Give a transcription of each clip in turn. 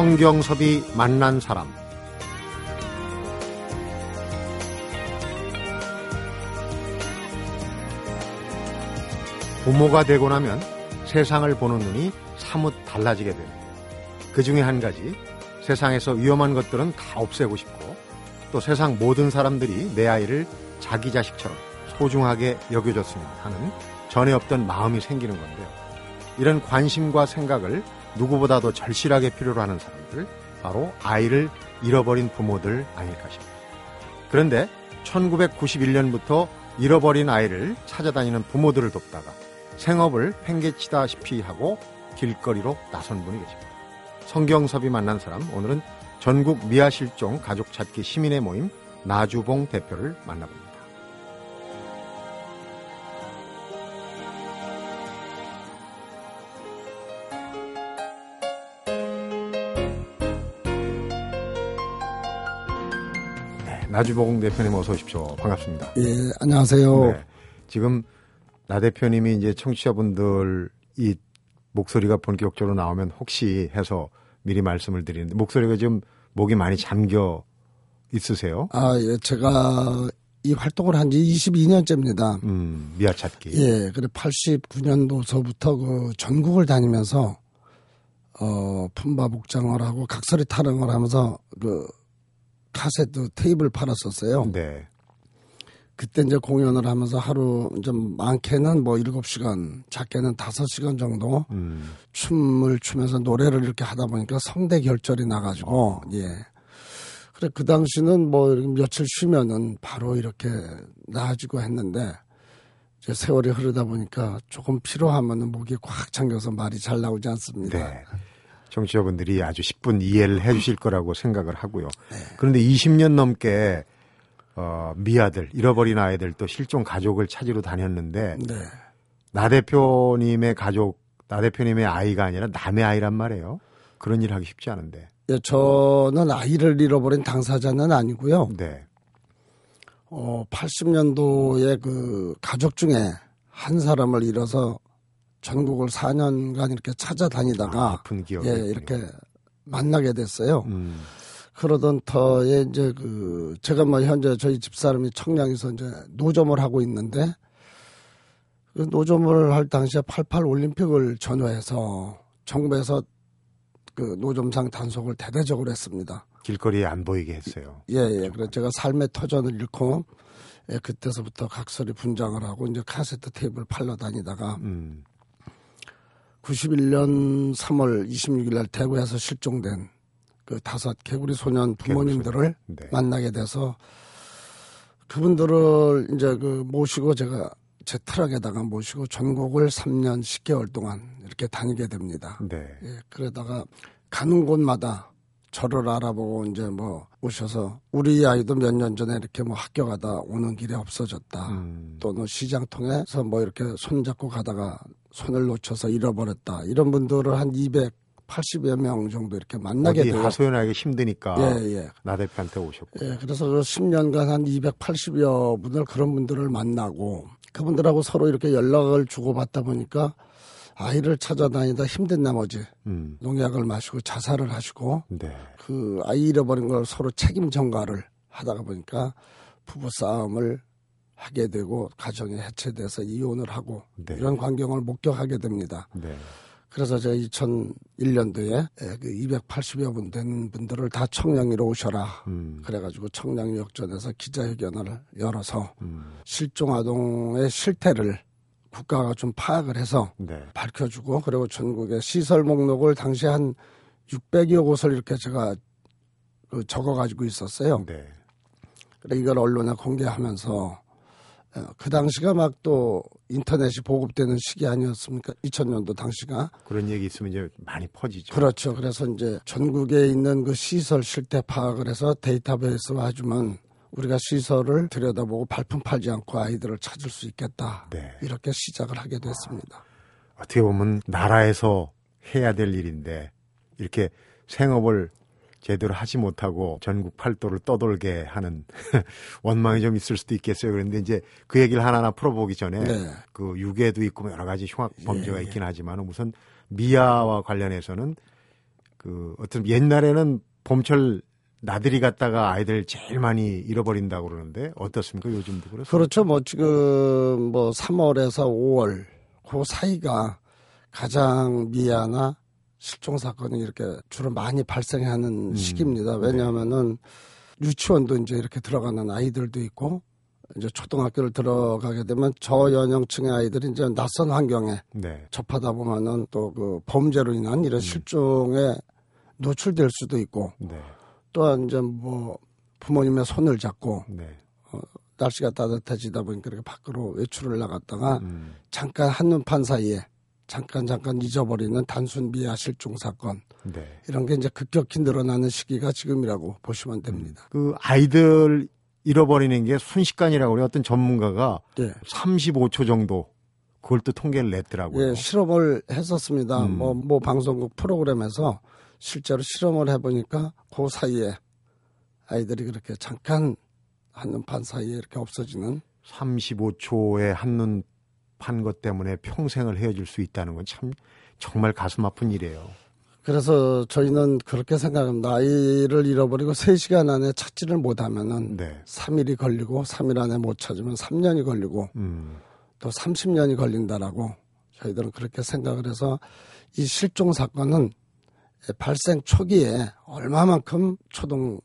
성경섭이 만난 사람 부모가 되고 나면 세상을 보는 눈이 사뭇 달라지게 됩니다. 그 중에 한 가지 세상에서 위험한 것들은 다 없애고 싶고 또 세상 모든 사람들이 내 아이를 자기 자식처럼 소중하게 여겨줬으면 하는 전에 없던 마음이 생기는 건데요. 이런 관심과 생각을 누구보다도 절실하게 필요로 하는 사람들, 바로 아이를 잃어버린 부모들 아닐까 싶습니다. 그런데 1991년부터 잃어버린 아이를 찾아다니는 부모들을 돕다가 생업을 팽개치다시피 하고 길거리로 나선 분이 계십니다. 성경섭이 만난 사람, 오늘은 전국 미아실종 가족 찾기 시민의 모임 나주봉 대표를 만나봅니다. 나주봉 대표님 어서 오십시오. 반갑습니다. 예, 안녕하세요. 네, 지금 나 대표님이 이제 청취자분들 이 목소리가 본격적으로 나오면 혹시 해서 미리 말씀을 드리는데 목소리가 지금 목이 많이 잠겨 있으세요? 아, 예, 제가 이 활동을 한 지 22년째입니다. 음, 미아 찾기. 예, 그래 89년도서부터 그 전국을 다니면서 어, 품바 복장을 하고 각설이 타령을 하면서 그 카세트 테이블 팔았었어요. 네. 그때 이제 공연을 하면서 하루 좀 많게는 뭐 7시간, 작게는 5시간 정도 음, 춤을 추면서 노래를 이렇게 하다 보니까 성대 결절이 나가지고 예. 그래 그 당시는 뭐 며칠 쉬면은 바로 이렇게 나아지고 했는데 이제 세월이 흐르다 보니까 조금 피로하면은 목이 꽉 잠겨서 말이 잘 나오지 않습니다. 네. 청취자분들이 아주 10분 이해를 해 주실 거라고 생각을 하고요. 네. 그런데 20년 넘게 어, 미아들, 잃어버린 아이들 또 실종 가족을 찾으러 다녔는데 네. 나 대표님의 가족, 나 대표님의 아이가 아니라 남의 아이란 말이에요. 그런 일 하기 쉽지 않은데. 예, 저는 아이를 잃어버린 당사자는 아니고요. 네. 어, 80년도에 그 가족 중에 한 사람을 잃어서 전국을 4년간 이렇게 찾아다니다가 아, 예. 이렇게 만나게 됐어요. 음, 그러던 터에 이제 그 제가 뭐 현재 저희 집사람이 청량에서 이제 노점을 하고 있는데 그 노점을 할 당시에 88 올림픽을 전후해서 정부에서 그 노점상 단속을 대대적으로 했습니다. 길거리에 안 보이게 했어요. 예, 예. 그래서 제가 삶의 터전을 잃고 예, 그때서부터 각설이 분장을 하고 이제 카세트 테이프를 팔러 다니다가 음, 91년 3월 26일 날 대구에서 실종된 그 다섯 개구리 소년 부모님들을 네. 만나게 돼서 그분들을 이제 그 모시고 제가 제 트럭에다가 모시고 전국을 3년 10개월 동안 이렇게 다니게 됩니다. 네. 예, 그러다가 가는 곳마다 저를 알아보고 이제 뭐 오셔서 우리 아이도 몇 년 전에 이렇게 뭐 학교 가다 오는 길에 없어졌다. 음, 또는 시장 통해서 뭐 이렇게 손잡고 가다가 손을 놓쳐서 잃어버렸다. 이런 분들을 한 280여 명 정도 이렇게 만나게 돼요. 하소연하기 힘드니까 예, 예. 나 대표한테 오셨고. 예, 그래서 그 10년간 한 280여 분을 그런 분들을 만나고 그분들하고 서로 이렇게 연락을 주고받다 보니까 아이를 찾아다니다 힘든 나머지 음, 농약을 마시고 자살을 하시고 네. 그 아이 잃어버린 걸 서로 책임 전가를 하다가 보니까 부부 싸움을 하게 되고 가정이 해체돼서 이혼을 하고 네. 이런 광경을 목격하게 됩니다. 네. 그래서 제가 2001년도에 그 280여 분된 분들을 다 청량리로 오셔라. 음, 그래가지고 청량역전에서 기자회견을 열어서 음, 실종 아동의 실태를 국가가 좀 파악을 해서 네. 밝혀주고 그리고 전국의 시설 목록을 당시 한 600여 곳을 이렇게 제가 그 적어가지고 있었어요. 네. 그래 이걸 언론에 공개하면서 어, 그 당시가 막 또 인터넷이 보급되는 시기 아니었습니까? 2000년도 당시가 그런 얘기 있으면 이제 많이 퍼지죠. 그렇죠. 그래서 이제 전국에 있는 그 시설 실태 파악을 해서 데이터베이스로 해주면 우리가 시설을 들여다보고 발품 팔지 않고 아이들을 찾을 수 있겠다. 네. 이렇게 시작을 하게 됐습니다. 어떻게 보면 나라에서 해야 될 일인데 이렇게 생업을 제대로 하지 못하고 전국 팔도를 떠돌게 하는 원망이 좀 있을 수도 있겠어요. 그런데 이제 그 얘기를 하나하나 풀어보기 전에 네. 그 유괴도 있고 여러 가지 흉악 범죄가 예, 예. 있긴 하지만 우선 미아와 관련해서는 그 어떤 옛날에는 봄철 나들이 갔다가 아이들 제일 많이 잃어버린다고 그러는데 어떻습니까? 요즘도 그렇습니까? 그렇죠. 뭐 지금 뭐 3월에서 5월 그 사이가 가장 미아나 실종 사건이 이렇게 주로 많이 발생하는 음, 시기입니다. 네. 왜냐하면은 유치원도 이제 이렇게 들어가는 아이들도 있고 이제 초등학교를 들어가게 되면 저연령층의 아이들이 이제 낯선 환경에 네. 접하다 보면은 또 그 범죄로 인한 이런 실종에 노출될 수도 있고 네. 또한 이제 뭐 부모님의 손을 잡고 네. 날씨가 따뜻해지다 보니까 이렇게 밖으로 외출을 나갔다가 음. 잠깐 한눈판 사이에 잠깐 잠깐 잊어버리는 단순 미아 실종 사건 네. 이런 게 이제 급격히 늘어나는 시기가 지금이라고 보시면 됩니다. 그 아이들 잃어버리는 게 순식간이라고 그래 어떤 전문가가 예. 35초 정도 그걸 또 통계를 냈더라고요. 예, 실험을 했었습니다. 음. 뭐, 뭐 방송국 프로그램에서 실제로 실험을 해보니까 그 사이에 아이들이 그렇게 잠깐 한눈판 사이에 이렇게 없어지는 35초에 한눈 판것 때문에 평생을 헤어질 수 있다는 건 참 정말 가슴 아픈 일이에요. 그래서 저희는 그렇게 생각합니다. 아이를 잃어버리고 3시간 안에 찾지를 못하면은 네. 3일이 걸리고 3일 안에 못 찾으면 3년이 걸리고 음. 또 30년이 걸린다라고 저희들은 그렇게 생각을 해서 이 실종 사건은 발생 초기에 얼마만큼 초동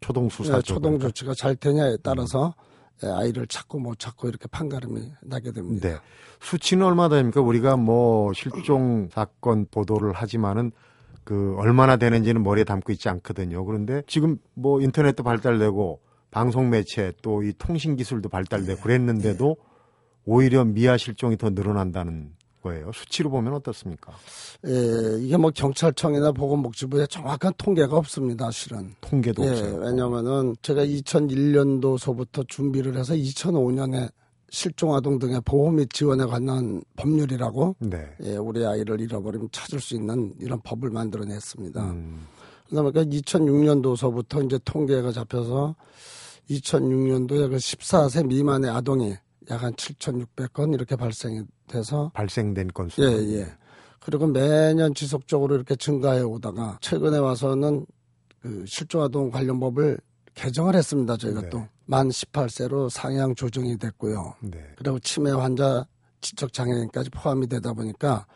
초동 수사 예, 초동 조치가 잘 되냐에 따라서 예, 아이를 찾고 못 찾고 이렇게 판가름이 나게 됩니다. 네. 수치는 얼마 됩니까? 우리가 뭐 실종 사건 보도를 하지만은 그 얼마나 되는지는 머리에 담고 있지 않거든요. 그런데 지금 뭐 인터넷도 발달되고 방송 매체 또 이 통신 기술도 발달되고 그랬는데도 오히려 미아 실종이 더 늘어난다는 거예요. 수치로 보면 어떻습니까? 예, 이게 뭐 경찰청이나 보건복지부에 정확한 통계가 없습니다, 실은. 통계도 예, 없어요. 왜냐면은 제가 2001년도서부터 준비를 해서 2005년에 실종 아동 등의 보호 및 지원에 관한 법률이라고 네. 예, 우리 아이를 잃어버리면 찾을 수 있는 이런 법을 만들어냈습니다. 음, 그러다 보니까 2006년도서부터 이제 통계가 잡혀서 2006년도에 그 14세 미만의 아동이 약 한 7,600건 이렇게 발생이 돼서 발생된 건수. 예, 예. 그리고 매년 지속적으로 이렇게 증가해 오다가 최근에 와서는 그 실종아동 관련 법을 개정을 했습니다. 저희가 네. 또만 18세로 상향 조정이 됐고요. 네. 그리고 치매 환자, 지적 장애인까지 포함이 되다 보니까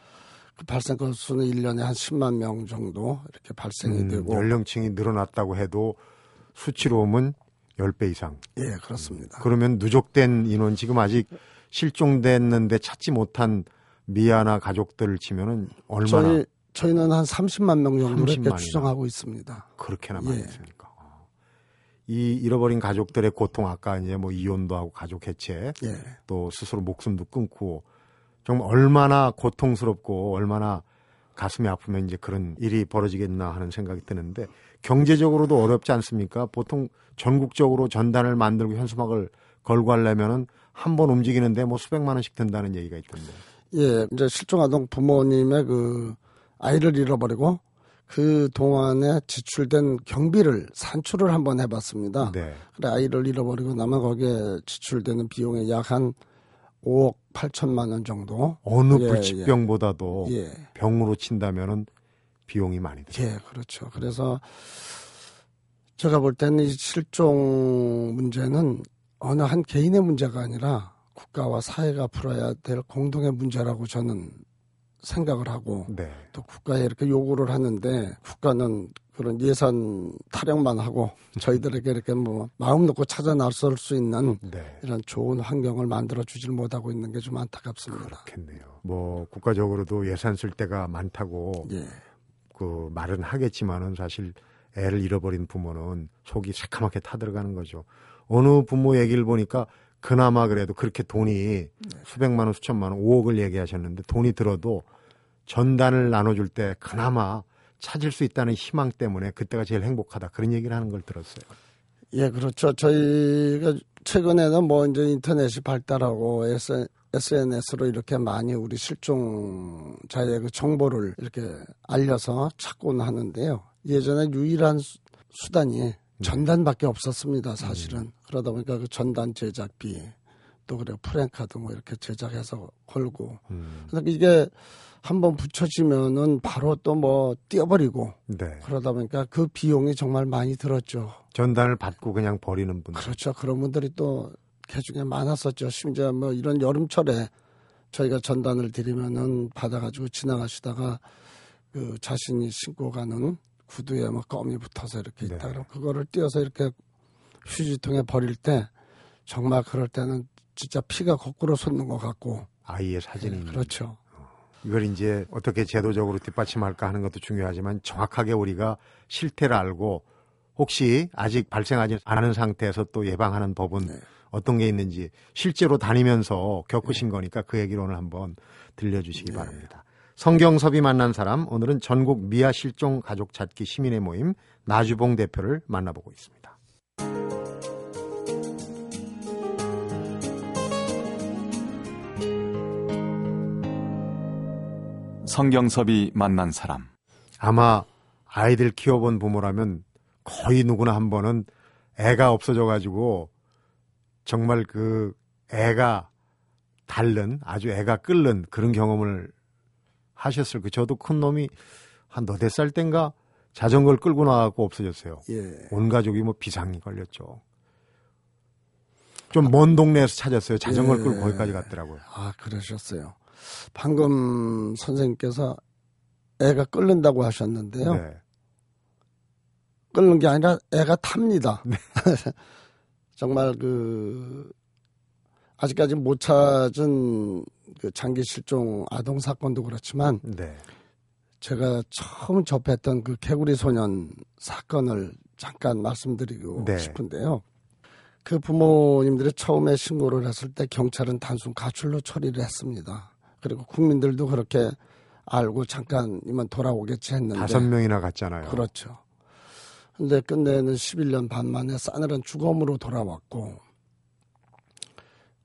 그 발생 건수는 1년에 한 10만 명 정도 이렇게 발생이 음, 되고 연령층이 늘어났다고 해도 수치로 보면 10배 이상. 예, 그렇습니다. 그러면 누적된 인원 지금 아직 실종됐는데 찾지 못한 미아나 가족들을 치면은 얼마나 저희 저희는 한 30만 명 정도 30만 이렇게 이나. 추정하고 있습니다. 그렇게나 많이 예. 있습니까? 어. 이 잃어버린 가족들의 고통 아까 이제 뭐 이혼도 하고 가족 해체 예. 또 스스로 목숨도 끊고 정말 얼마나 고통스럽고 얼마나 가슴이 아프면 이제 그런 일이 벌어지겠나 하는 생각이 드는데 경제적으로도 어렵지 않습니까? 보통 전국적으로 전단을 만들고 현수막을 걸고 하려면은 한 번 움직이는데 뭐 수백만 원씩 든다는 얘기가 있던데. 예, 이제 실종 아동 부모님의 그 아이를 잃어버리고 그 동안에 지출된 경비를 산출을 한번 해봤습니다. 네. 그래 아이를 잃어버리고 나면 거기에 지출되는 비용이 약한 5억 8천만 원 정도. 어느 예, 불치병보다도 예, 병으로 친다면은 비용이 많이 들어요. 예, 그렇죠. 그래서 제가 볼 때는 이 실종 문제는 어느 한 개인의 문제가 아니라 국가와 사회가 풀어야 될 공동의 문제라고 저는 생각을 하고 네. 또 국가에 이렇게 요구를 하는데 국가는 그런 예산 타령만 하고 저희들에게 이렇게 뭐 마음 놓고 찾아 나설 수 있는 네. 이런 좋은 환경을 만들어 주질 못하고 있는 게 좀 안타깝습니다. 그렇겠네요. 뭐 국가적으로도 예산 쓸 때가 많다고 예. 그 말은 하겠지만은 사실 애를 잃어버린 부모는 속이 새카맣게 타들어가는 거죠. 어느 부모 얘기를 보니까 그나마 그래도 그렇게 돈이 수백만 원, 수천만 원, 5억을 얘기하셨는데 돈이 들어도 전단을 나눠줄 때 그나마 찾을 수 있다는 희망 때문에 그때가 제일 행복하다 그런 얘기를 하는 걸 들었어요. 예, 그렇죠. 저희가 최근에는 뭐 이제 인터넷이 발달하고 SNS로 이렇게 많이 우리 실종자의 그 정보를 이렇게 알려서 찾곤 하는데요. 예전에 유일한 수- 수단이 전단밖에 없었습니다, 사실은. 그러다 보니까 그 전단 제작비, 또 그래 프랭카드 뭐 이렇게 제작해서 걸고 음. 그러니까 이게 한번 붙여지면은 바로 또 뭐 띄어버리고 네. 그러다 보니까 그 비용이 정말 많이 들었죠. 전단을 받고 그냥 버리는 분들. 그렇죠. 그런 분들이 또 개중에 많았었죠. 심지어 뭐 이런 여름철에 저희가 전단을 드리면은 받아가지고 지나가시다가 그 자신이 신고 가는 구두에 뭐 껌이 붙어서 이렇게 있다. 네. 그럼 그거를 띄어서 이렇게 휴지통에 버릴 때 정말 그럴 때는 진짜 피가 거꾸로 솟는 것 같고. 아이의 사진이 있는 그렇죠. 이걸 이제 어떻게 제도적으로 뒷받침할까 하는 것도 중요하지만 정확하게 우리가 실태를 알고 혹시 아직 발생하지 않은 상태에서 또 예방하는 법은 네. 어떤 게 있는지 실제로 다니면서 겪으신 거니까 그 얘기를 오늘 한번 들려주시기 바랍니다. 성경섭이 만난 사람 오늘은 전국 미아 실종 가족 찾기 시민의 모임 나주봉 대표를 만나보고 있습니다. 성경섭이 만난 사람. 아마 아이들 키워본 부모라면 거의 누구나 한 번은 애가 없어져 가지고 정말 그 애가 닳는 아주 애가 끓는 그런 경험을 하셨을 그 저도 큰 놈이 한 너댓 살 땐가 자전거를 끌고 나가고 없어졌어요. 예. 온 가족이 뭐 비상이 걸렸죠. 좀 먼 동네에서 찾았어요. 자전거를 예. 끌고 거기까지 갔더라고요. 아, 그러셨어요. 방금 선생님께서 애가 끓는다고 하셨는데요. 네. 끓는 게 아니라 애가 탑니다. 네. 정말 그 아직까지 못 찾은 그 장기 실종 아동 사건도 그렇지만 네. 제가 처음 접했던 그 개구리 소년 사건을 잠깐 말씀드리고 네. 싶은데요. 그 부모님들이 처음에 신고를 했을 때 경찰은 단순 가출로 처리를 했습니다. 그리고 국민들도 그렇게 알고 잠깐 이만 돌아오겠지 했는데 다섯 명이나 갔잖아요. 그렇죠. 근데 끝내는 11년 반 만에 싸늘한 죽음으로 돌아왔고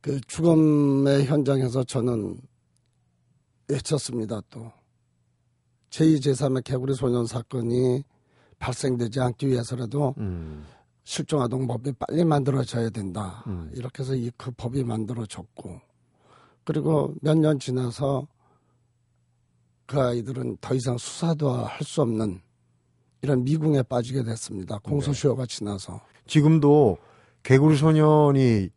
그 죽음의 현장에서 저는 외쳤습니다 또 제2, 제3의 개구리 소년 사건이 발생되지 않기 위해서라도 음. 실종아동법이 빨리 만들어져야 된다. 음. 이렇게 해서 이 그 법이 만들어졌고 그리고 몇 년 지나서 그 아이들은 더 이상 수사도 할 수 없는 이런 미궁에 빠지게 됐습니다. 공소시효가 지나서. 지금도 개구리 소년이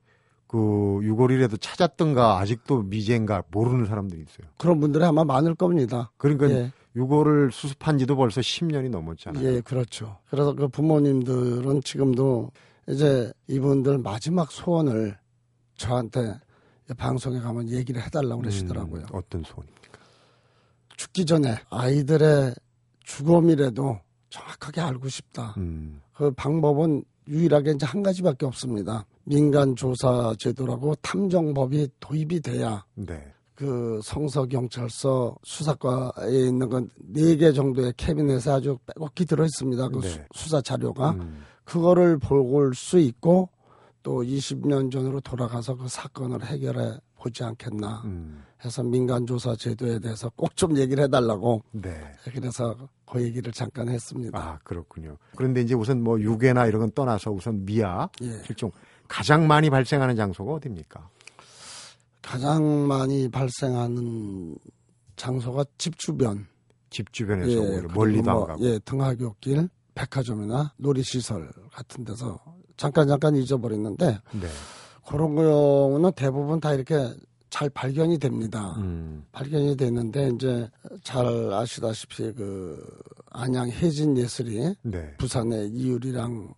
그 유골이라도 찾았던가 아직도 미제인가 모르는 사람들이 있어요. 그런 분들이 아마 많을 겁니다. 그러니까 예, 유골을 수습한 지도 벌써 10년이 넘었잖아요. 예, 그렇죠. 그래서 그 부모님들은 지금도 이제 이분들 마지막 소원을 저한테 방송에 가면 얘기를 해달라고 그러시더라고요. 음, 어떤 소원입니까? 죽기 전에 아이들의 죽음이라도 정확하게 알고 싶다. 음, 그 방법은 유일하게 이제 한 가지밖에 없습니다. 민간 조사 제도라고 탐정법이 도입이 돼야 네. 그 성서 경찰서 수사과에 있는 건 네 개 정도의 캐비넷에 아주 빼곡히 들어 있습니다. 그 네. 수- 수사 자료가 음, 그거를 볼 수 있고 또 20년 전으로 돌아가서 그 사건을 해결해 보지 않겠나 음, 해서 민간 조사 제도에 대해서 꼭 좀 얘기를 해달라고 네. 그래서 그 얘기를 잠깐 했습니다. 아, 그렇군요. 그런데 이제 우선 뭐 유괴나 이런 건 떠나서 우선 미아 예. 실종 가장 많이 발생하는 장소가 어디입니까? 가장 많이 발생하는 장소가 집 주변, 집 주변에서 예, 멀리도 뭐, 안 가고. 예, 등하굣길, 백화점이나 놀이시설 같은 데서 잠깐 잠깐 잊어버렸는데 네. 그런 경우는 대부분 다 이렇게 잘 발견이 됩니다. 음, 발견이 되는데 이제 잘 아시다시피 그 안양 혜진 예슬이 네. 부산의 이율이랑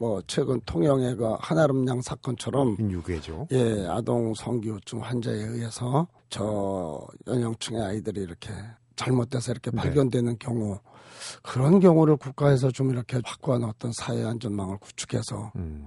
뭐 최근 통영의 그 한아름양 사건처럼 유괴죠. 예 아동 성기후증 환자에 의해서 저 연령층의 아이들이 이렇게 잘못돼서 이렇게 네. 발견되는 경우 그런 경우를 국가에서 좀 이렇게 확고한 어떤 사회 안전망을 구축해서 음.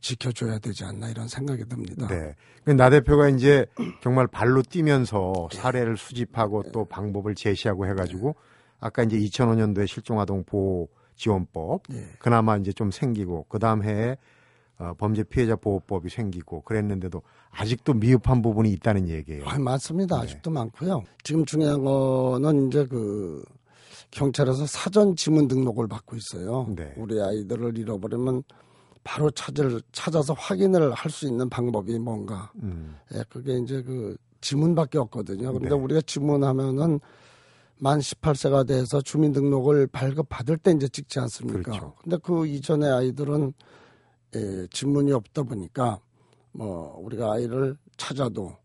지켜줘야 되지 않나 이런 생각이 듭니다. 네. 그나 대표가 이제 정말 발로 뛰면서 사례를 수집하고 또 방법을 제시하고 해가지고 아까 이제 2005년도에 실종아동 보호 지원법 예. 그나마 이제 좀 생기고 그 다음 해에 어, 범죄 피해자 보호법이 생기고 그랬는데도 아직도 미흡한 부분이 있다는 얘기예요. 아, 많습니다. 네. 아직도 많고요. 지금 중요한 거는 이제 그 경찰에서 사전 지문 등록을 받고 있어요. 네. 우리 아이들을 잃어버리면 바로 찾을 찾아서 확인을 할 수 있는 방법이 뭔가 음. 예, 그게 이제 그 지문밖에 없거든요. 그런데 네. 우리가 지문하면은 만 18세가 돼서 주민등록을 발급받을 때 이제 찍지 않습니까? 그렇죠. 근데 그 이전의 아이들은 예, 지문이 없다 보니까 뭐 우리가 아이를 찾아도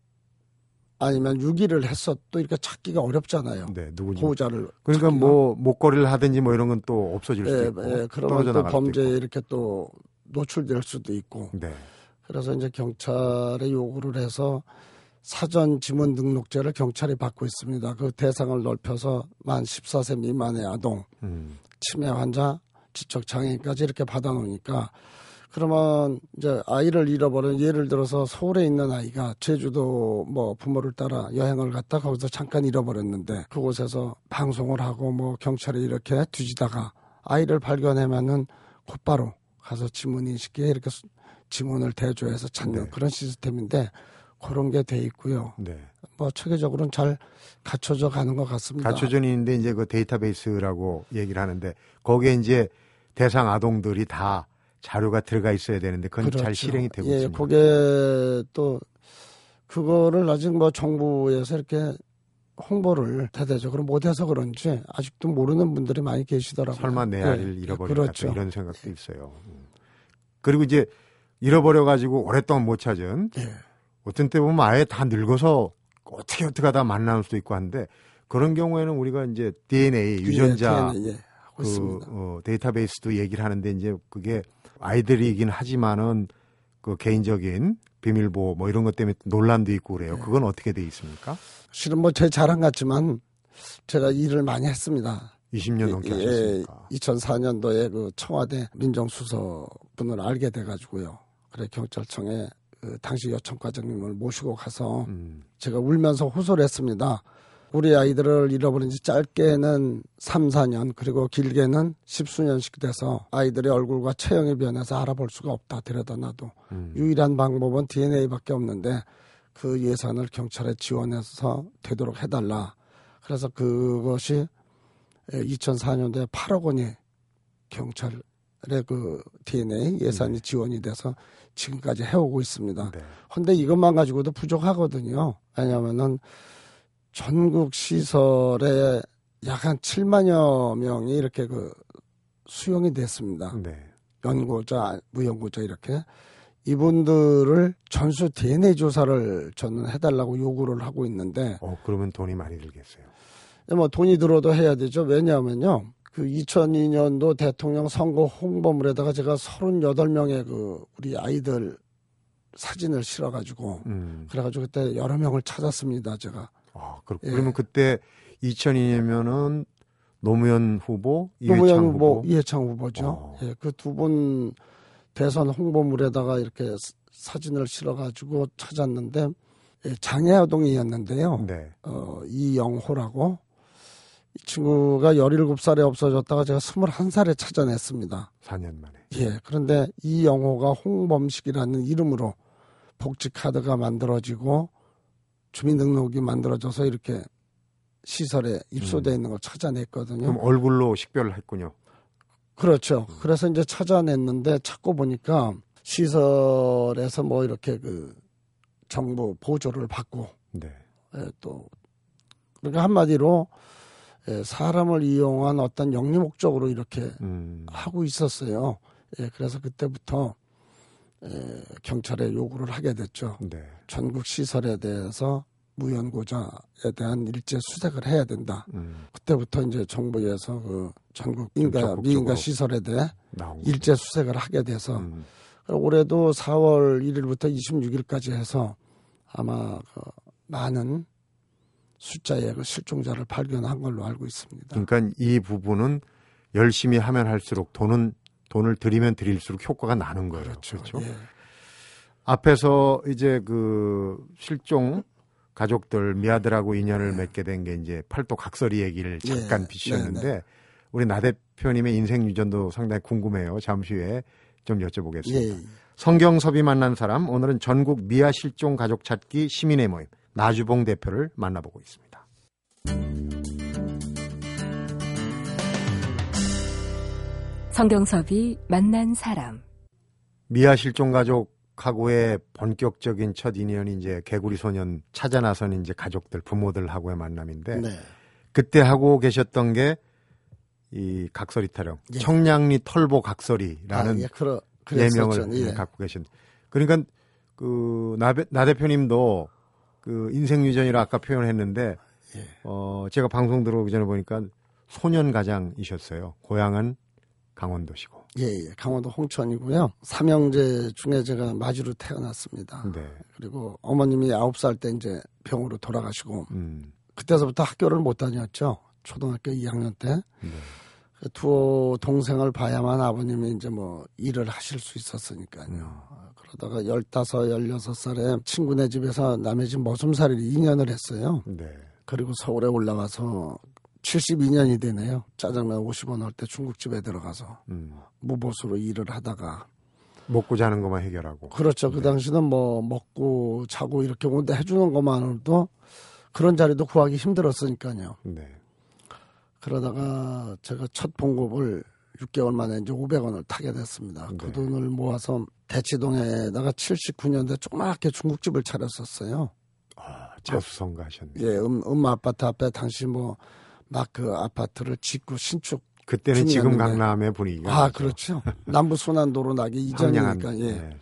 아니면 유기를 했어도 이렇게 찾기가 어렵잖아요. 네, 누구지? 보호자를 그러니까 찾기가. 뭐 목걸이를 하든지 뭐 이런 건 또 없어질 수도 예, 있고 예, 그러면 또 수도 범죄에. 이렇게 또 노출될 수도 있고 네. 그래서 이제 경찰에 요구를 해서 사전 지문 등록제를 경찰이 받고 있습니다. 그 대상을 넓혀서 만 14세 미만의 아동, 음. 치매 환자, 지적 장애인까지 이렇게 받아놓으니까 그러면 이제 아이를 잃어버린 예를 들어서 서울에 있는 아이가 제주도 뭐 부모를 따라 여행을 갔다 거기서 잠깐 잃어버렸는데 그곳에서 방송을 하고 뭐 경찰이 이렇게 뒤지다가 아이를 발견하면은 곧바로 가서 지문 인식기에 이렇게 수- 지문을 대조해서 찾는 네. 그런 시스템인데 그런 게 돼 있고요. 네. 뭐 체계적으로는 잘 갖춰져 가는 것 같습니다. 갖춰져 있는데 이제 그 데이터베이스라고 얘기를 하는데 거기에 이제 대상 아동들이 다 자료가 들어가 있어야 되는데 그건 잘 그렇죠. 실행이 되고 예, 있습니다. 그게 또 그거를 아직 뭐 정부에서 이렇게 홍보를 대대적으로 못해서 그런지 아직도 모르는 분들이 많이 계시더라고요. 설마 내 예, 아이를 잃어버릴까 그렇죠. 또 이런 생각도 있어요. 음. 그리고 이제 잃어버려 가지고 오랫동안 못 찾은 예. 어떤 때 보면 아예 다 늙어서 어떻게 어떻게 하다 만날 수도 있고 한데 그런 경우에는 우리가 이제 DNA 유전자 예, 예, 그 있습니다. 어, 데이터베이스도 얘기를 하는데 이제 그게 아이들이긴 하지만은 그 개인적인 비밀보호 뭐 이런 것 때문에 논란도 있고 그래요. 네. 그건 어떻게 돼 있습니까? 실은 뭐 제 자랑 같지만 제가 일을 많이 했습니다. 20년 넘게 예, 하셨으니까. 2004년도에 그 청와대 민정수석분을 알게 돼가지고요. 그래 경찰청에 그 당시 여청과장님을 모시고 가서 음, 제가 울면서 호소를 했습니다. 우리 아이들을 잃어버린 지 짧게는 3, 4년 그리고 길게는 십수년씩 돼서 아이들의 얼굴과 체형이 변해서 알아볼 수가 없다 들여다놔도 음. 유일한 방법은 DNA밖에 없는데 그 예산을 경찰에 지원해서 되도록 해달라. 그래서 그것이 2004년도에 8억 원이 경찰의 그 DNA 예산이 지원이 돼서 지금까지 해오고 있습니다. 네. 근데 이것만 가지고도 부족하거든요. 왜냐면은 전국 시설에 약 한 7만여 명이 이렇게 그 수용이 됐습니다. 네. 연고자, 무연고자 이렇게 이분들을 전수 DNA 조사를 저는 해달라고 요구를 하고 있는데 어 그러면 돈이 많이 들겠어요. 뭐 돈이 들어도 해야 되죠. 왜냐하면요. 그 2002년도 대통령 선거 홍보물에다가 제가 38명의 그 우리 아이들 사진을 실어가지고 음. 그래가지고 그때 여러 명을 찾았습니다. 제가. 아, 그렇, 예. 그러면 그때 2002년이면은 노무현 후보, 이회창 노무현 후보, 후보, 이해창 후보죠. 어. 예, 그 두 분 대선 홍보물에다가 이렇게 사- 사진을 실어가지고 찾았는데 예, 장애 아동이었는데요. 네. 어, 이영호라고 이 친구가 17살에 없어졌다가 제가 21살에 찾아냈습니다. 4년 만에. 예. 그런데 이영호가 홍범식이라는 이름으로 복지카드가 만들어지고 주민등록이 만들어져서 이렇게 시설에 입소되어 있는 걸 찾아냈거든요. 음. 그럼 얼굴로 식별을 했군요. 그렇죠. 그래서 이제 찾아냈는데 찾고 보니까 시설에서 뭐 이렇게 그 정부 보조를 받고 네. 예, 또 그러니까 한마디로 예, 사람을 이용한 어떤 영리 목적으로 이렇게 음. 하고 있었어요. 예, 그래서 그때부터 예, 경찰에 요구를 하게 됐죠. 네. 전국 시설에 대해서 무연고자에 대한 일제 수색을 해야 된다. 음. 그때부터 이제 정부에서 그 전국 인가 적극적으로. 미인가 시설에 대해 일제 수색을 하게 돼서 음. 올해도 4월 1일부터 26일까지 해서 아마 그 많은 숫자의 그 실종자를 발견한 걸로 알고 있습니다. 그러니까 이 부분은 열심히 하면 할수록 돈은 돈을 들이면 들일수록 효과가 나는 거예요. 그렇죠. 그렇죠? 예. 앞에서 이제 그 실종 가족들 미아들하고 인연을 맺게 된 게 이제 팔도 각설이 얘기를 예. 잠깐 비추셨는데 네, 우리 나 대표님의 인생 유전도 상당히 궁금해요. 잠시 후에 좀 여쭤보겠습니다. 예. 성경섭이 만난 사람 오늘은 전국 미아 실종 가족 찾기 시민의 모임 나주봉 대표를 만나보고 있습니다. 성경섭이 만난 사람. 미아 실종 가족하고의 본격적인 첫 인연이 이제 개구리 소년 찾아 나선 이제 가족들 부모들하고의 만남인데 네. 그때 하고 계셨던 게 이 각설이 타령 예. 청량리 털보 각설이라는 아, 예, 그러, 예명을 그랬었죠. 예. 갖고 계신. 그러니까 그나 나 대표님도 그 인생 유전이라 아까 표현했는데 예. 어 제가 방송 들어오기 전에 보니까 소년 가장이셨어요. 고향은 강원도시고. 예, 예. 강원도 홍천이고요. 삼형제 중에 제가 마주로 태어났습니다. 네. 그리고 어머님이 아홉 살 때 이제 병으로 돌아가시고 음. 그때서부터 학교를 못 다녔죠. 초등학교 2학년 때. 네. 그두 동생을 봐야만 아버님이 이제 뭐 일을 하실 수 있었으니까요. 그러다가 열다섯, 열여섯 살에 친구네 집에서 남의 집 머슴살이를 2년을 했어요. 네. 그리고 서울에 올라가서 72년이 되네요. 짜장면 50원 할 때 중국집에 들어가서 음. 무보수로 일을 하다가 먹고 자는 것만 해결하고. 그렇죠. 그 당시는 뭐 먹고 자고 이렇게 온데 해주는 것만으로도 그런 자리도 구하기 힘들었으니까요. 네. 그러다가 제가 첫 봉급을 6개월 만에 이제 500원을 타게 됐습니다. 그 네. 돈을 모아서 대치동에다가 79년대 조그맣게 중국집을 차렸었어요. 아, 자수성가 하셨네. 예, 음, 음 아파트 앞에 당시 뭐 막 그 아파트를 짓고 신축. 그때는 지금. 강남의 분위기가 아, 그렇죠. 남부 순환도로 나기 이전이니까 예. 네.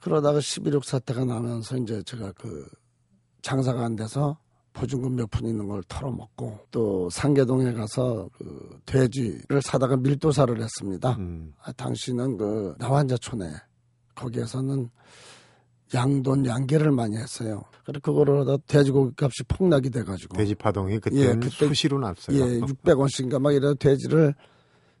그러다가 11.6 사태가 나면서 이제 제가 그 장사가 안 돼서 보증금 몇 푼 있는 걸 털어먹고 또 상계동에 가서 그 돼지를 사다가 밀도사를 했습니다. 음. 아, 당시는 그 나환자촌에 거기에서는 양돈 양계를 많이 했어요. 그래 그거를 하다 돼지고기 값이 폭락이 돼가지고 돼지 파동이 그때는 예, 그때- 수시로 났어요. 예 600원씩인가 막 이래 돼지를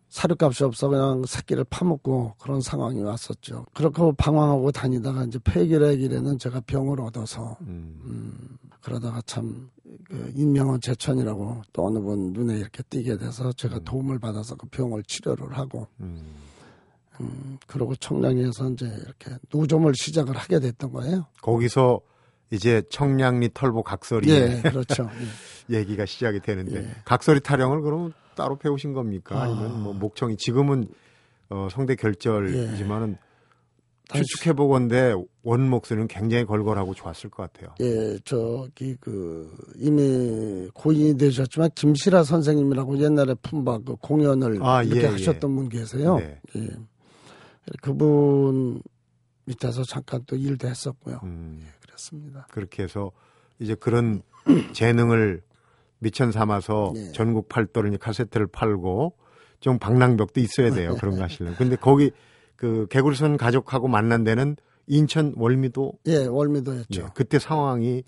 사료값이 없어 그냥 새끼를 파먹고 그런 상황이 왔었죠. 그렇게 방황하고 다니다가 이제 폐기래길에는 제가 병을 얻어서 음. 그러다가 참, 그, 인명원 제천이라고 또 어느 분 눈에 이렇게 띄게 돼서 제가 도움을 받아서 그 병을 치료를 하고, 음. 음, 그러고 청량리에서 이제 이렇게 노점을 시작을 하게 됐던 거예요. 거기서 이제 청량리 털보 각설이 예, 그렇죠. 예. 얘기가 시작이 되는데 예. 각설이 타령을 그럼 따로 배우신 겁니까? 아. 아니면 뭐 목청이 지금은 어, 성대 결절이지만은 당시- 추측해 보건데 원 목소리는 굉장히 걸걸하고 좋았을 것 같아요. 예, 저기 그 이미 고인이 되셨지만 김시라 선생님이라고 옛날에 품바 그 공연을 아, 이렇게 예, 하셨던 분 계세요. 네. 예. 그분 밑에서 잠깐 또 일도 했었고요. 음, 그랬습니다. 그렇게 해서 이제 그런 재능을 미천 삼아서 예. 전국 팔도를 카세트를 팔고 좀 방랑벽도 있어야 돼요. 그런 거 하시려면. 근데 거기 그 개구리선 가족하고 만난 데는 인천 월미도 예, 월미도였죠. 예, 그때 상황이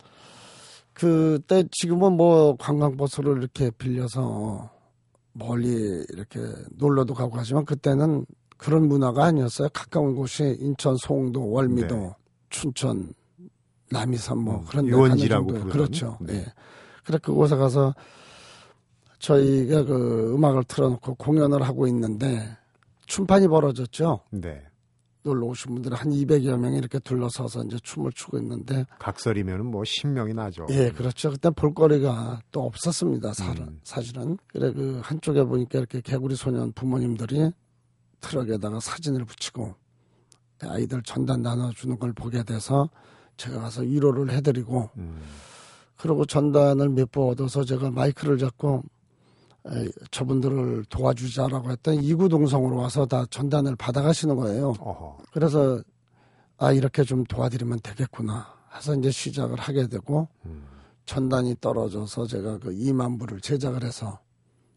그때 지금은 뭐 관광버스를 이렇게 빌려서 멀리 이렇게 놀러도 가고 하지만 그때는 그런 문화가 아니었어요. 가까운 곳이 인천, 송도, 월미도, 네. 춘천, 남이섬 뭐 음, 그런 데 유원지라고. 부르는. 그렇죠. 네. 예. 그래 그곳에 가서 저희가 그 음악을 틀어놓고 공연을 하고 있는데 춤판이 벌어졌죠. 네. 놀러 오신 분들이 한 200여 명이 이렇게 둘러서서 이제 춤을 추고 있는데 각설이면은 뭐 신명이 나죠. 예, 그렇죠. 그때 볼거리가 또 없었습니다. 사실은. 음. 사실은. 그래 그 한쪽에 보니까 이렇게 개구리 소년 부모님들이 트럭에다가 사진을 붙이고 아이들 전단 나눠 주는 걸 보게 돼서 제가 가서 위로를 해 드리고 음, 그리고 전단을 몇 번 얻어서 제가 마이크를 잡고 에, 저분들을 도와주자라고 했더니 이구동성으로 와서 다 전단을 받아가시는 거예요. 어허. 그래서 아 이렇게 좀 도와드리면 되겠구나 해서 이제 시작을 하게 되고 음, 전단이 떨어져서 제가 그 2만 부를 제작을 해서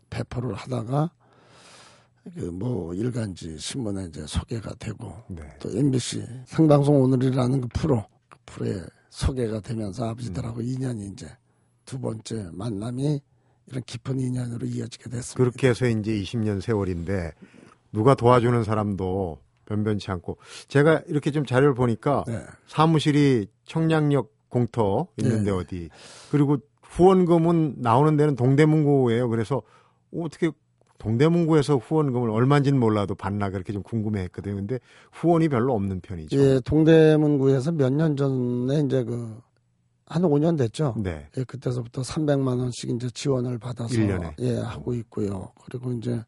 배포를 하다가 그뭐 일간지 신문에 이제 소개가 되고 네. 또 MBC 생방송 오늘이라는 그 프로 그 프로에 소개가 되면서 아버지들하고 음. 인연이 이제 두 번째 만남이 이런 깊은 인연으로 이어지게 됐습니다. 그렇게 해서 이제 20년 세월인데 누가 도와주는 사람도 변변치 않고 제가 이렇게 좀 자료를 보니까 네. 사무실이 청량역 공터 있는데 네. 어디 그리고 후원금은 나오는 데는 동대문구예요. 그래서 어떻게 동대문구에서 후원금을 얼마인지는 몰라도 받나 그렇게 좀 궁금해했거든요. 근데 후원이 별로 없는 편이죠. 예, 동대문구에서 몇 년 전에 이제 그 한 5년 됐죠. 네. 예, 그때서부터 300만 원씩 이제 지원을 받아서 일 년에? 예, 하고 있고요. 그리고 이제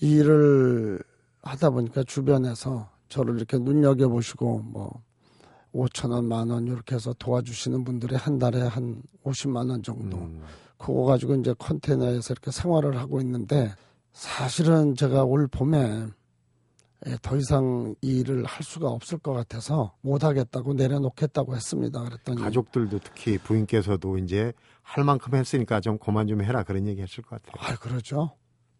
이 일을 하다 보니까 주변에서 저를 이렇게 눈여겨 보시고 뭐 5천 원, 만 원 이렇게 해서 도와주시는 분들이 한 달에 한 50만 원 정도. 음. 그거 가지고 이제 컨테이너에서 이렇게 생활을 하고 있는데 사실은 제가 올 봄에 예, 더 이상 이 일을 할 수가 없을 것 같아서 못 하겠다고 내려놓겠다고 했습니다. 그랬더니 가족들도 특히 부인께서도 이제 할 만큼 했으니까 좀 그만 좀 해라 그런 얘기 했을 것 같아요. 아 그러죠.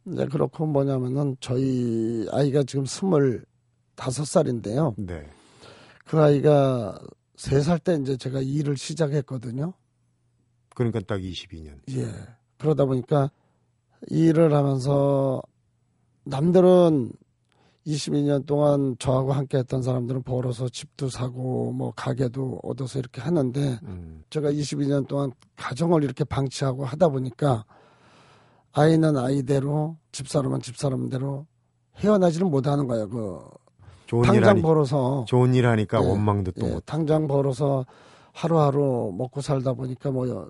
이제 그렇고 뭐냐면은 저희 아이가 지금 스물 다섯 살인데요. 네. 그 아이가 세 살 때 이제 제가 이 일을 시작했거든요. 그러니까 딱 22년. 예. 그러다 보니까 이 일을 하면서 남들은 22년 동안 저하고 함께 했던 사람들은 벌어서 집도 사고 뭐 가게도 얻어서 이렇게 하는데 음. 제가 22년 동안 가정을 이렇게 방치하고 하다 보니까 아이는 아이대로 집사람은 집사람대로 헤어나지를 못하는 거예요. 그 당장 벌어서 좋은 일 하니까 예, 원망도 또 예, 못. 당장 벌어서 하루하루 먹고 살다 보니까 뭐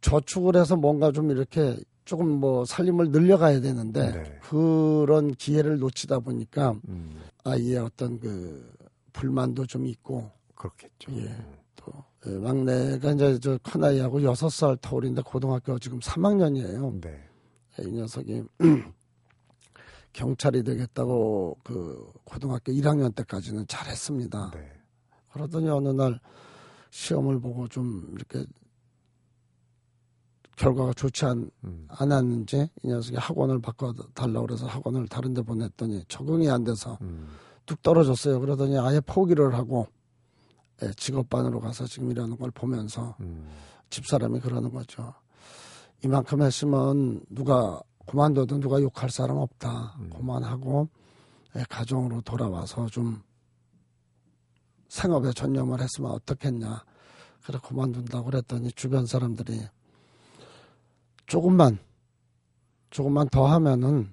저축을 해서 뭔가 좀 이렇게 조금 뭐 살림을 늘려가야 되는데 네. 그런 기회를 놓치다 보니까 음. 아이의 어떤 그 불만도 좀 있고 그렇겠죠. 예. 또 예, 막내가 이제 저 큰아이하고 여섯 살 터울인데 고등학교 지금 3학년이에요. 네. 이 녀석이 경찰이 되겠다고 그 고등학교 1학년 때까지는 잘했습니다. 네. 그러더니 어느 날 시험을 보고 좀 이렇게 결과가 좋지 않, 음. 않았는지 이 녀석이 학원을 바꿔 달라고 그래서 학원을 다른 데 보냈더니 적응이 안 돼서 음. 뚝 떨어졌어요. 그러더니 아예 포기를 하고 예, 직업반으로 가서 지금 이러는 걸 보면서 음. 집사람이 그러는 거죠. 이만큼 했으면 누가 그만둬도 누가 욕할 사람 없다. 음. 그만하고 예, 가정으로 돌아와서 좀 생업에 전념을 했으면 어떻겠냐. 그래 그만둔다고 그랬더니 주변 사람들이 조금만 조금만 더 하면은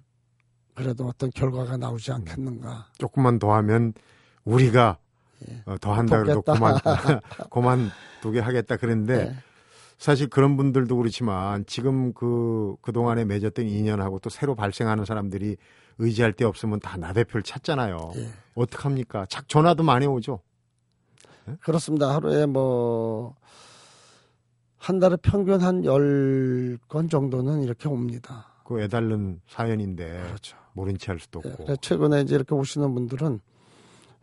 그래도 어떤 결과가 나오지 않겠는가. 조금만 더 하면 우리가 예. 어, 더 한다 그래도 돕겠다. 그만 그만 두게 하겠다 그랬는데 예. 사실 그런 분들도 그렇지만 지금 그 그동안에 맺었던 인연하고 또 새로 발생하는 사람들이 의지할 데 없으면 다 나 대표를 찾잖아요. 예. 어떡합니까? 착 전화도 많이 오죠. 그렇습니다. 하루에 뭐, 한 달에 평균 한 10건 정도는 이렇게 옵니다. 그 애달른 사연인데 그렇죠. 모른 체할 수도 예, 없고. 그래서 최근에 이제 이렇게 오시는 분들은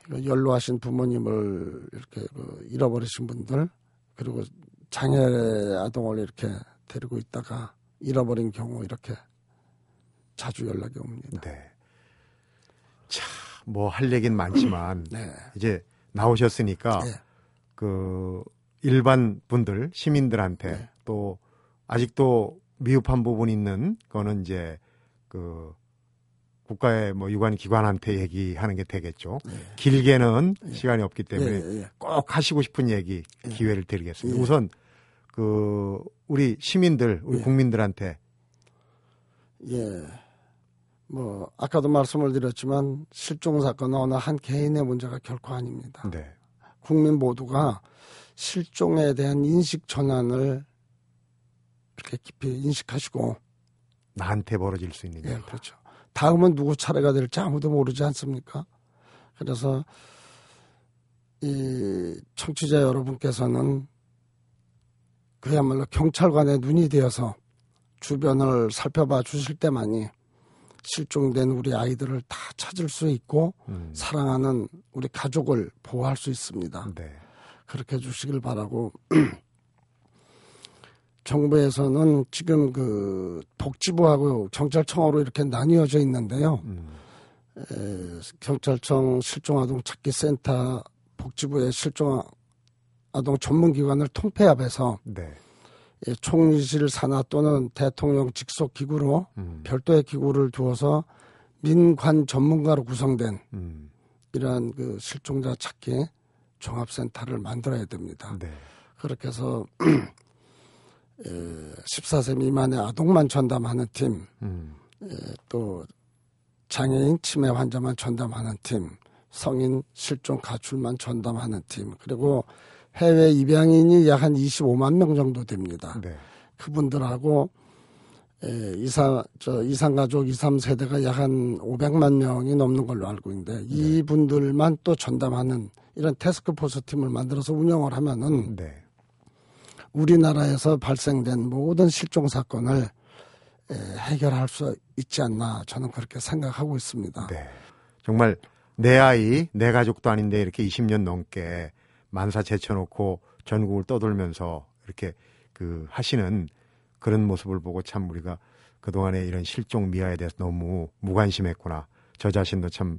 그 연로하신 부모님을 이렇게 그 잃어버리신 분들, 그리고 장애 아동을 이렇게 데리고 있다가 잃어버린 경우 이렇게 자주 연락이 옵니다. 네. 자, 뭐할 얘기는 많지만 네. 이제 나오셨으니까 네. 그 일반 분들 시민들한테 네. 또 아직도 미흡한 부분 있는 거는 이제 그 국가의 뭐 유관 기관한테 얘기하는 게 되겠죠. 네. 길게는 시간이 없기 예, 때문에 예, 예. 꼭 하시고 싶은 얘기 예. 기회를 드리겠습니다. 예. 우선 그 우리 시민들, 우리 예. 국민들한테 예. 뭐 아까도 말씀을 드렸지만 실종 사건은 어느 한 개인의 문제가 결코 아닙니다. 네. 국민 모두가 실종에 대한 인식 전환을 이렇게 깊이 인식하시고 나한테 벌어질 수 있는 예, 일. 그렇죠. 다음은 누구 차례가 될지 아무도 모르지 않습니까? 그래서 이 청취자 여러분께서는 그야말로 경찰관의 눈이 되어서 주변을 살펴봐 주실 때만이 실종된 우리 아이들을 다 찾을 수 있고 음. 사랑하는 우리 가족을 보호할 수 있습니다. 네. 그렇게 해주시길 바라고 정부에서는 지금 그 복지부하고 경찰청으로 이렇게 나뉘어져 있는데요. 음. 에, 경찰청 실종아동 찾기 센터 복지부의 실종아동 전문기관을 통폐합해서 네. 예, 총리실 산하 또는 대통령 직속 기구로 음. 별도의 기구를 두어서 민관 전문가로 구성된 음. 이러한 그 실종자 찾기 종합센터를 만들어야 됩니다. 네. 그렇게 해서 14세 미만의 아동만 전담하는 팀, 음. 또 장애인 치매 환자만 전담하는 팀, 성인 실종 가출만 전담하는 팀, 그리고 해외 입양인이 약 한 25만 명 정도 됩니다. 네. 그분들하고 에, 이사 저 이상 가족 2, 3세대가 약 한 500만 명이 넘는 걸로 알고 있는데 네. 이분들만 또 전담하는 이런 테스크포스 팀을 만들어서 운영을 하면은 네. 우리나라에서 발생된 모든 실종 사건을 에, 해결할 수 있지 않나 저는 그렇게 생각하고 있습니다. 네. 정말 내 아이, 내 가족도 아닌데 이렇게 20년 넘게 만사 제쳐놓고 전국을 떠돌면서 이렇게 그 하시는 그런 모습을 보고 참 우리가 그동안에 이런 실종 미아에 대해서 너무 무관심했구나. 저 자신도 참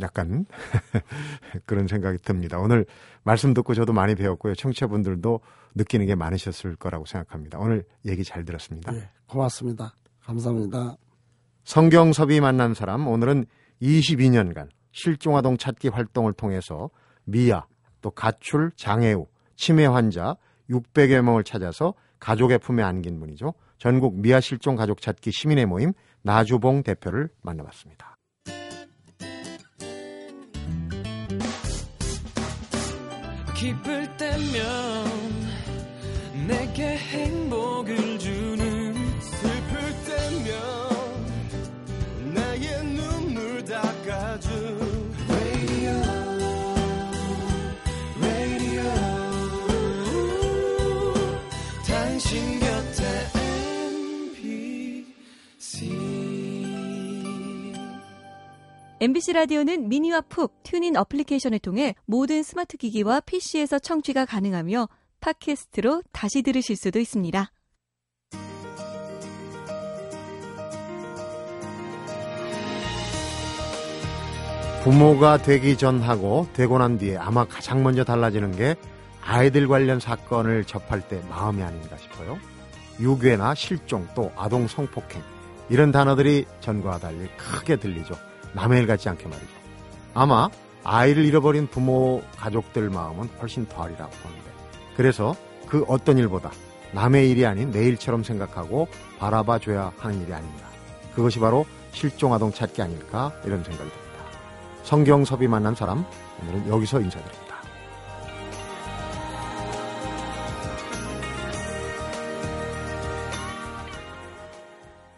약간 그런 생각이 듭니다. 오늘 말씀 듣고 저도 많이 배웠고요. 청취자분들도 느끼는 게 많으셨을 거라고 생각합니다. 오늘 얘기 잘 들었습니다. 예, 고맙습니다. 감사합니다. 성경섭이 만난 사람 오늘은 22년간 실종아동 찾기 활동을 통해서 미아 또 가출 장애우 치매 환자 600여 명을 찾아서 가족의 품에 안긴 분이죠. 전국 미아 실종 가족 찾기 시민의 모임 나주봉 대표를 만나봤습니다. 기쁠 때면 내게 행복을 MBC 라디오는 미니와 푹 TuneIn 어플리케이션을 통해 모든 스마트 기기와 PC에서 청취가 가능하며 팟캐스트로 다시 들으실 수도 있습니다. 부모가 되기 전하고 되고 난 뒤에 아마 가장 먼저 달라지는 게 아이들 관련 사건을 접할 때 마음이 아닌가 싶어요. 유괴나 실종 또 아동 성폭행 이런 단어들이 전과 달리 크게 들리죠. 남의 일 같지 않게 말이죠. 아마 아이를 잃어버린 부모 가족들 마음은 훨씬 더하리라고 보는데 그래서 그 어떤 일보다 남의 일이 아닌 내 일처럼 생각하고 바라봐 줘야 하는 일이 아닌가. 그것이 바로 실종 아동 찾기 아닐까 이런 생각이 듭니다. 성경섭이 만난 사람 오늘은 여기서 인사드립니다.